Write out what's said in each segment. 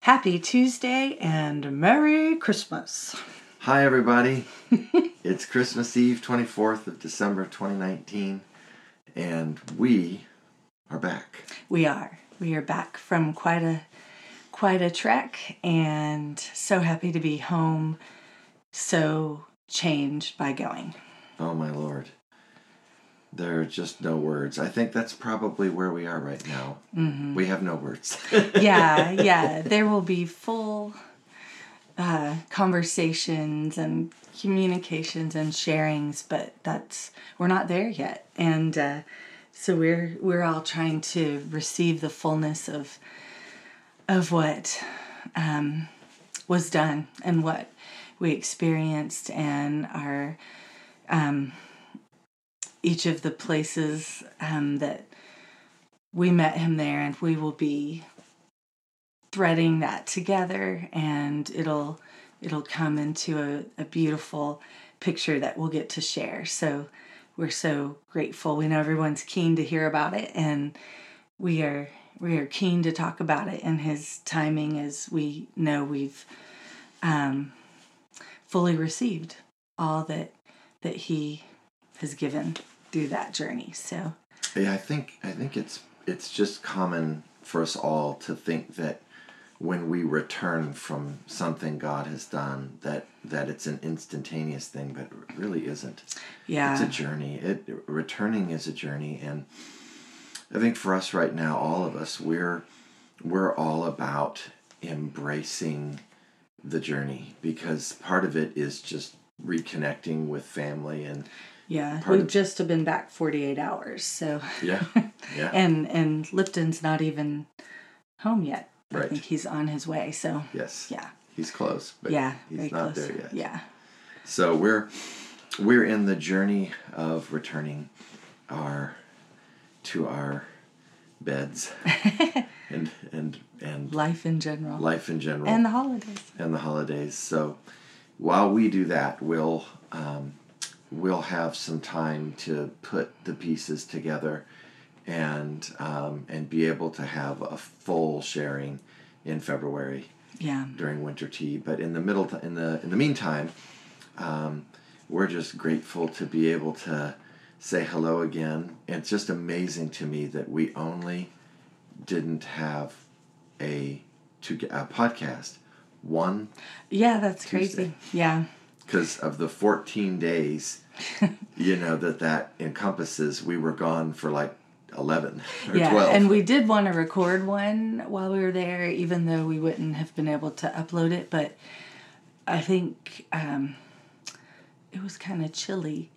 Happy Tuesday and Merry Christmas. Hi, everybody. it's Christmas Eve, 24th of December 2019, and we are back. We are. We are back from quite a quite a trek and so happy to be home. So changed by going. Oh my lord. There are just no words. I think that's probably where we are right now. Mm-hmm. We have no words. yeah, yeah. There will be full uh, conversations and communications and sharings, but that's we're not there yet, and uh, so we're we're all trying to receive the fullness of of what um, was done and what we experienced and our um, each of the places um, that we met him there, and we will be threading that together, and it'll it'll come into a, a beautiful picture that we'll get to share. So we're so grateful. We know everyone's keen to hear about it, and we are we are keen to talk about it in His timing, as we know we've um, fully received all that that He has given through that journey. So yeah, I think I think it's it's just common for us all to think that when we return from something God has done that that it's an instantaneous thing, but it really isn't. Yeah, it's a journey. It returning is a journey, and I think for us right now, all of us, we're we're all about embracing the journey because part of it is just reconnecting with family and yeah, we've of, just been back 48 hours, so yeah, yeah, and and Lipton's not even home yet. Right. I think he's on his way. So yes, yeah, he's close, but yeah, he's not close. there yet. Yeah. So we're we're in the journey of returning our to our beds and and and life in general. Life in general. And the holidays. And the holidays. So while we do that, we'll um, we'll have some time to put the pieces together and um, and be able to have a full sharing in February. Yeah. During winter tea, but in the middle t- in the in the meantime, um, we're just grateful to be able to say hello again. It's just amazing to me that we only didn't have a to a podcast one. Yeah, that's Tuesday. crazy. Yeah because of the 14 days you know that that encompasses we were gone for like 11 or yeah, 12 and we did want to record one while we were there even though we wouldn't have been able to upload it but i think um, it was kind of chilly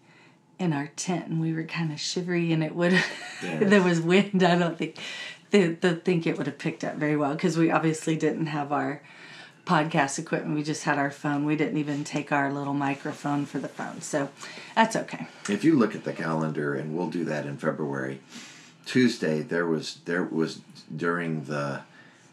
in our tent and we were kind of shivery and it would yes. there was wind i don't think the, the think it would have picked up very well because we obviously didn't have our podcast equipment. We just had our phone. We didn't even take our little microphone for the phone. So that's okay. If you look at the calendar, and we'll do that in February, Tuesday there was there was during the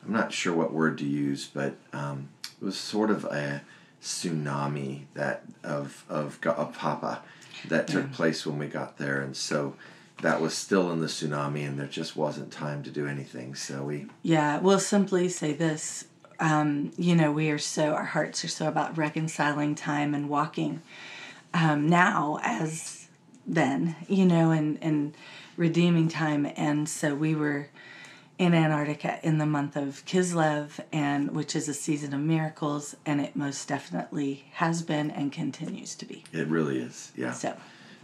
I'm not sure what word to use, but um, it was sort of a tsunami that of of, of Papa that took yeah. place when we got there, and so that was still in the tsunami, and there just wasn't time to do anything. So we yeah, we'll simply say this: um, you know, we are so, our hearts are so about reconciling time and walking um, now as then, you know, and, and redeeming time. And so we were in Antarctica in the month of Kislev, and which is a season of miracles, and it most definitely has been and continues to be. It really is, yeah. So,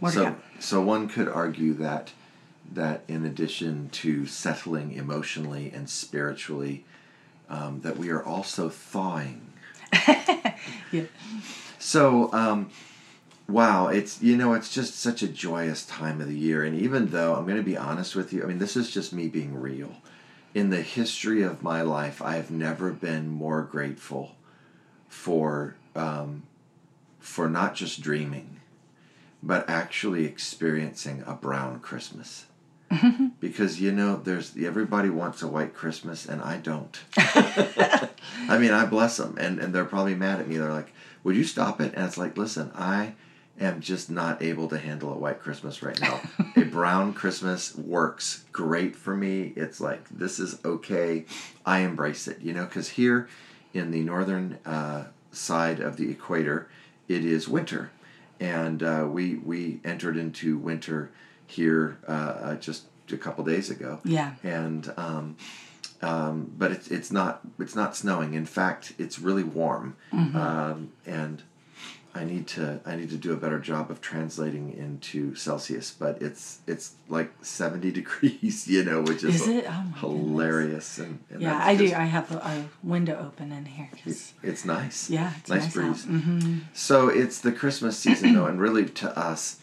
so, so one could argue that that in addition to settling emotionally and spiritually, um, that we are also thawing. yeah. So, um, wow, it's you know it's just such a joyous time of the year, and even though I'm going to be honest with you, I mean this is just me being real. In the history of my life, I have never been more grateful for um, for not just dreaming, but actually experiencing a brown Christmas. because you know there's everybody wants a white christmas and i don't i mean i bless them and, and they're probably mad at me they're like would you stop it and it's like listen i am just not able to handle a white Christmas right now. a brown Christmas works great for me. It's like this is okay. I embrace it, you know, because here in the northern uh, side of the equator, it is winter, and uh, we we entered into winter here uh, uh just a couple days ago. Yeah, and. Um, um, but it's it's not it's not snowing. In fact, it's really warm, mm-hmm. um, and I need to I need to do a better job of translating into Celsius, but it's it's like seventy degrees, you know, which is, is oh hilarious. And, and, yeah, I do. I have a, a, window open in here. Cause it's nice. Yeah, it's nice, nice breeze. Mm-hmm. So it's the Christmas season though, and really to us,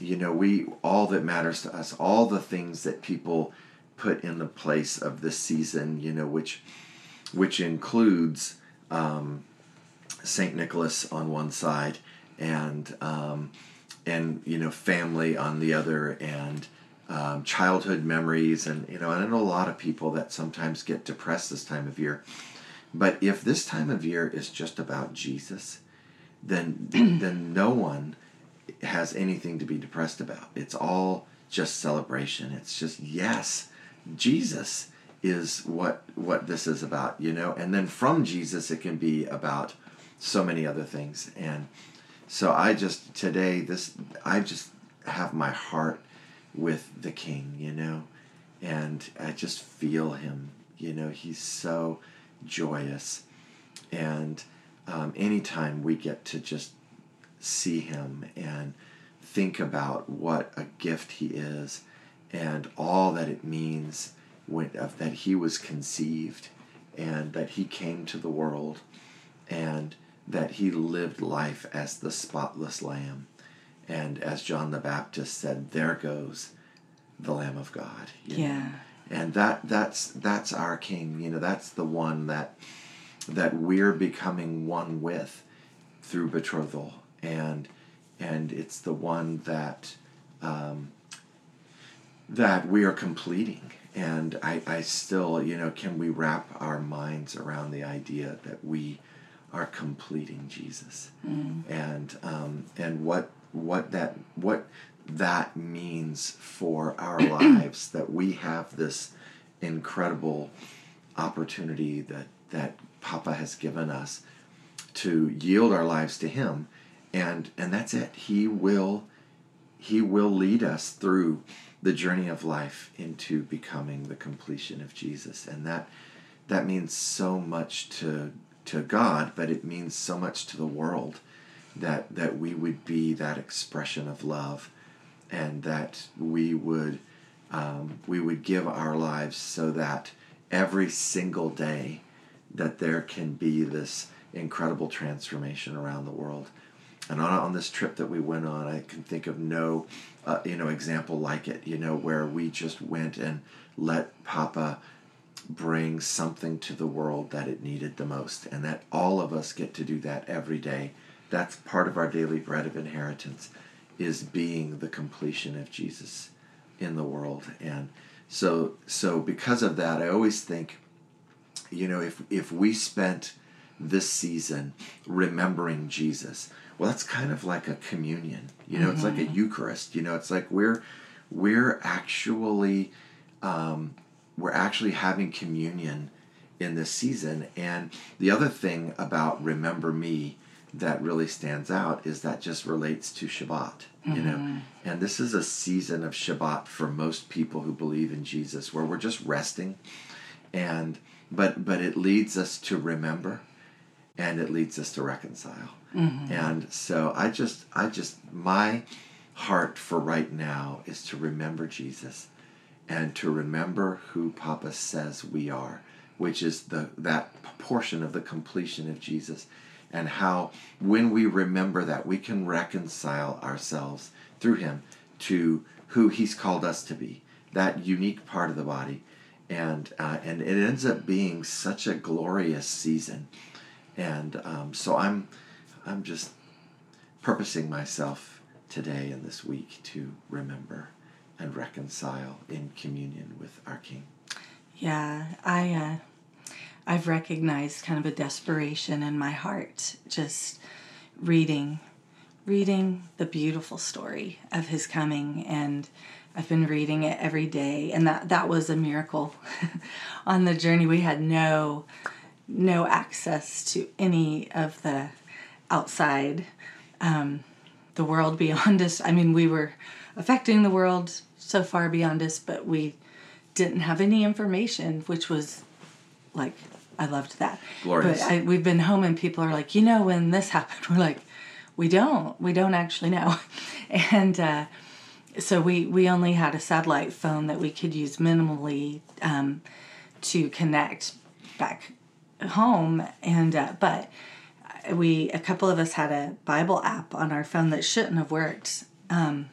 you know, we all that matters to us, all the things that people put in the place of this season, you know, which which includes. Um, Saint Nicholas on one side, and um, and you know family on the other, and um, childhood memories, and you know, and I know a lot of people that sometimes get depressed this time of year. But if this time of year is just about Jesus, then then no one has anything to be depressed about. It's all just celebration. It's just yes, Jesus is what what this is about, you know. And then from Jesus, it can be about so many other things. And so I just today this I just have my heart with the king, you know, and I just feel him, you know, he's so joyous. And um, anytime we get to just see him and think about what a gift he is and all that it means when, of, that he was conceived and that he came to the world and that he lived life as the spotless lamb. And as John the Baptist said, there goes the Lamb of God. yeah. Know? And that that's that's our king, you know, that's the one that that we're becoming one with through betrothal. And and it's the one that um, that we are completing. And I, I still, you know, can we wrap our minds around the idea that we are completing Jesus, mm. and um, and what what that what that means for our lives that we have this incredible opportunity that that Papa has given us to yield our lives to Him, and and that's it. He will He will lead us through the journey of life into becoming the completion of Jesus, and that that means so much to to God, but it means so much to the world that that we would be that expression of love, and that we would um, we would give our lives so that every single day that there can be this incredible transformation around the world. And on, on this trip that we went on, I can think of no, uh, you know, example like it. You know, where we just went and let Papa bring something to the world that it needed the most, and that all of us get to do that every day. That's part of our daily bread of inheritance, is being the completion of Jesus in the world. And so, so because of that, I always think, you know, if if we spent this season remembering Jesus, well, that's kind of like a communion. You know, mm-hmm. it's like a mm-hmm. Eucharist. You know, it's like we're we're actually um, we're actually having communion in this season. And the other thing about Remember Me that really stands out is that just relates to Shabbat, mm-hmm. you know. Mm-hmm. And this is a season of Shabbat for most people who believe in Jesus where we're just resting and but but it leads us to remember and it leads us to reconcile. Mm-hmm. And so I just I just my heart for right now is to remember Jesus and to remember who Papa says we are, which is the that portion of the completion of Jesus, and how when we remember that we can reconcile ourselves through Him to who He's called us to be, that unique part of the body, and uh, and it ends up being such a glorious season, and um, so I'm I'm just purposing myself today and this week to remember and reconcile in communion with our King. Yeah, I uh, I've recognized kind of a desperation in my heart just reading reading the beautiful story of his coming. And I've been reading it every day. And that that was a miracle on the journey. We had no no access to any of the outside um, the world beyond us. I mean we were affecting the world so far beyond us but we didn't have any information which was like I loved that. Glorious. but I, we've been home and people are like you know when this happened we're like we don't. We don't actually know. And uh, so we we only had a satellite phone that we could use minimally um, to connect back home and uh, but we a couple of us had a bible app on our phone that shouldn't have worked um,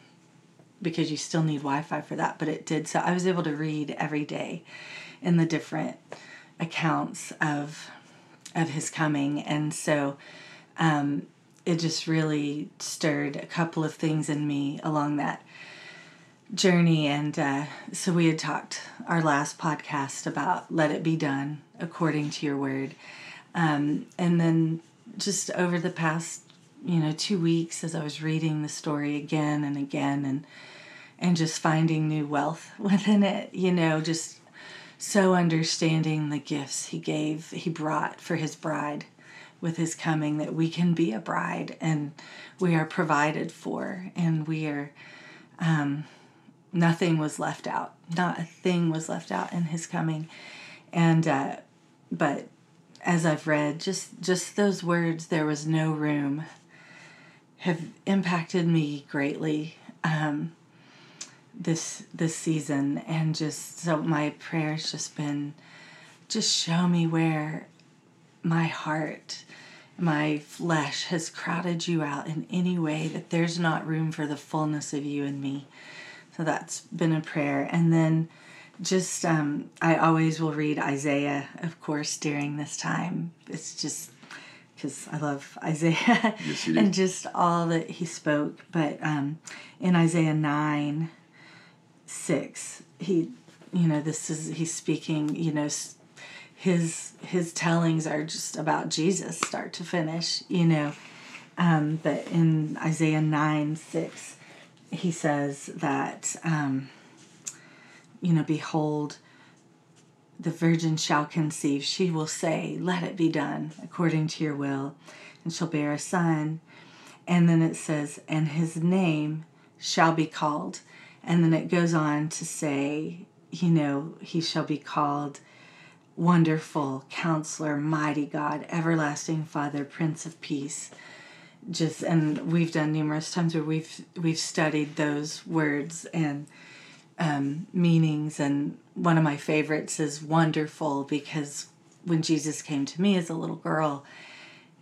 because you still need wi-fi for that but it did. So i was able to read every day in the different accounts of of his coming. And so um, it just really stirred a couple of things in me along that journey. And uh, so we had talked our last podcast about let it be done according to your word. Um, and then just over the past, you know, two weeks as I was reading the story again and again and and just finding new wealth within it, you know, just so understanding the gifts he gave, he brought for his bride with his coming that we can be a bride and we are provided for and we are um, nothing was left out. Not a thing was left out in his coming. And uh, but as i've read just just those words there was no room have impacted me greatly um, this this season. And just so my prayer's just been just show me where my heart my flesh has crowded you out in any way that there's not room for the fullness of you and me so that's been a prayer. And then just, um, I always will read Isaiah, of course, during this time. It's just because I love Isaiah yes, and just all that he spoke. But um, in Isaiah 9, 6, he, you know, this is, he's speaking, you know, his his tellings are just about Jesus start to finish, you know. Um, but in Isaiah 9 6, he says that, um, you know, behold, the virgin shall conceive. She will say, Let it be done according to your will, and shall bear a son. And then it says, And his name shall be called. And then it goes on to say, you know, he shall be called Wonderful Counselor, Mighty God, Everlasting Father, Prince of Peace just and we've done numerous times where we've we've studied those words and um, meanings. And one of my favorites is wonderful because when jesus came to me as a little girl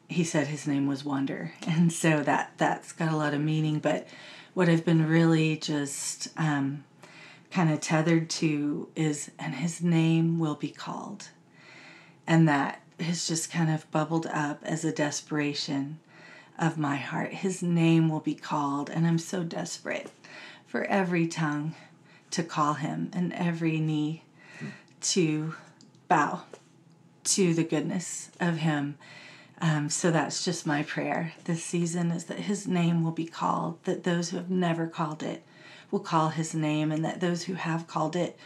he said his name was wonder. And so that that's got a lot of meaning. But what i've been really just um, kind of tethered to is and his name will be called. And that has just kind of bubbled up as a desperation of my heart. His name will be called, and I'm so desperate for every tongue to call him and every knee to bow to the goodness of him. Um, so that's just my prayer this season is that his name will be called, that those who have never called it will call his name, and that those who have called it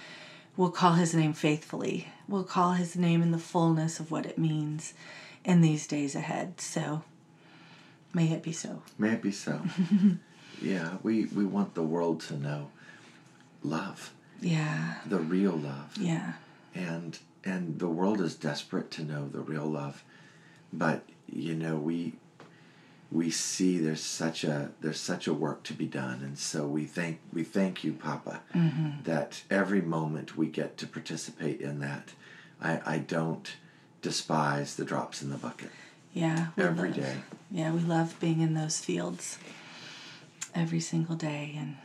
will call his name faithfully, will call his name in the fullness of what it means in these days ahead. So May it be so. May it be so. yeah, we, we want the world to know love. Yeah. The real love. Yeah. And and the world is desperate to know the real love. But you know, we we see there's such a there's such a work to be done and so we thank we thank you papa mm-hmm. that every moment we get to participate in that i i don't despise the drops in the bucket yeah. every love, day. Yeah, we love being in those fields every single day and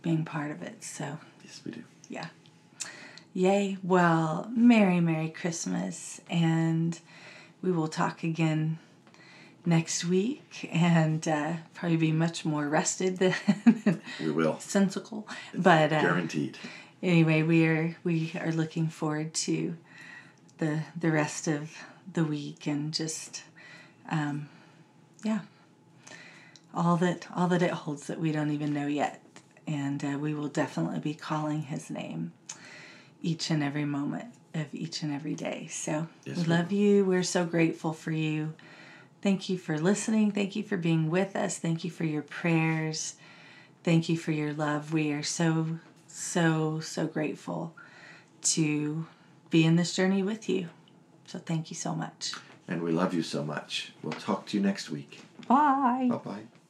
being part of it. So, yes, we do. Yeah. Yay. Well, Merry, Merry Christmas. And we will talk again next week and uh, probably be much more rested than we will sensical but uh, guaranteed anyway we are we are looking forward to the the rest of the week and just um, yeah. all that all that it holds that we don't even know yet. And uh, we will definitely be calling his name each and every moment of each and every day. So Yes, we we love you. We're so grateful for you. Thank you for listening. Thank you for being with us. Thank you for your prayers. Thank you for your love. We are so, so, so grateful to be in this journey with you. So thank you so much. And we love you so much. We'll talk to you next week. Bye. Bye bye.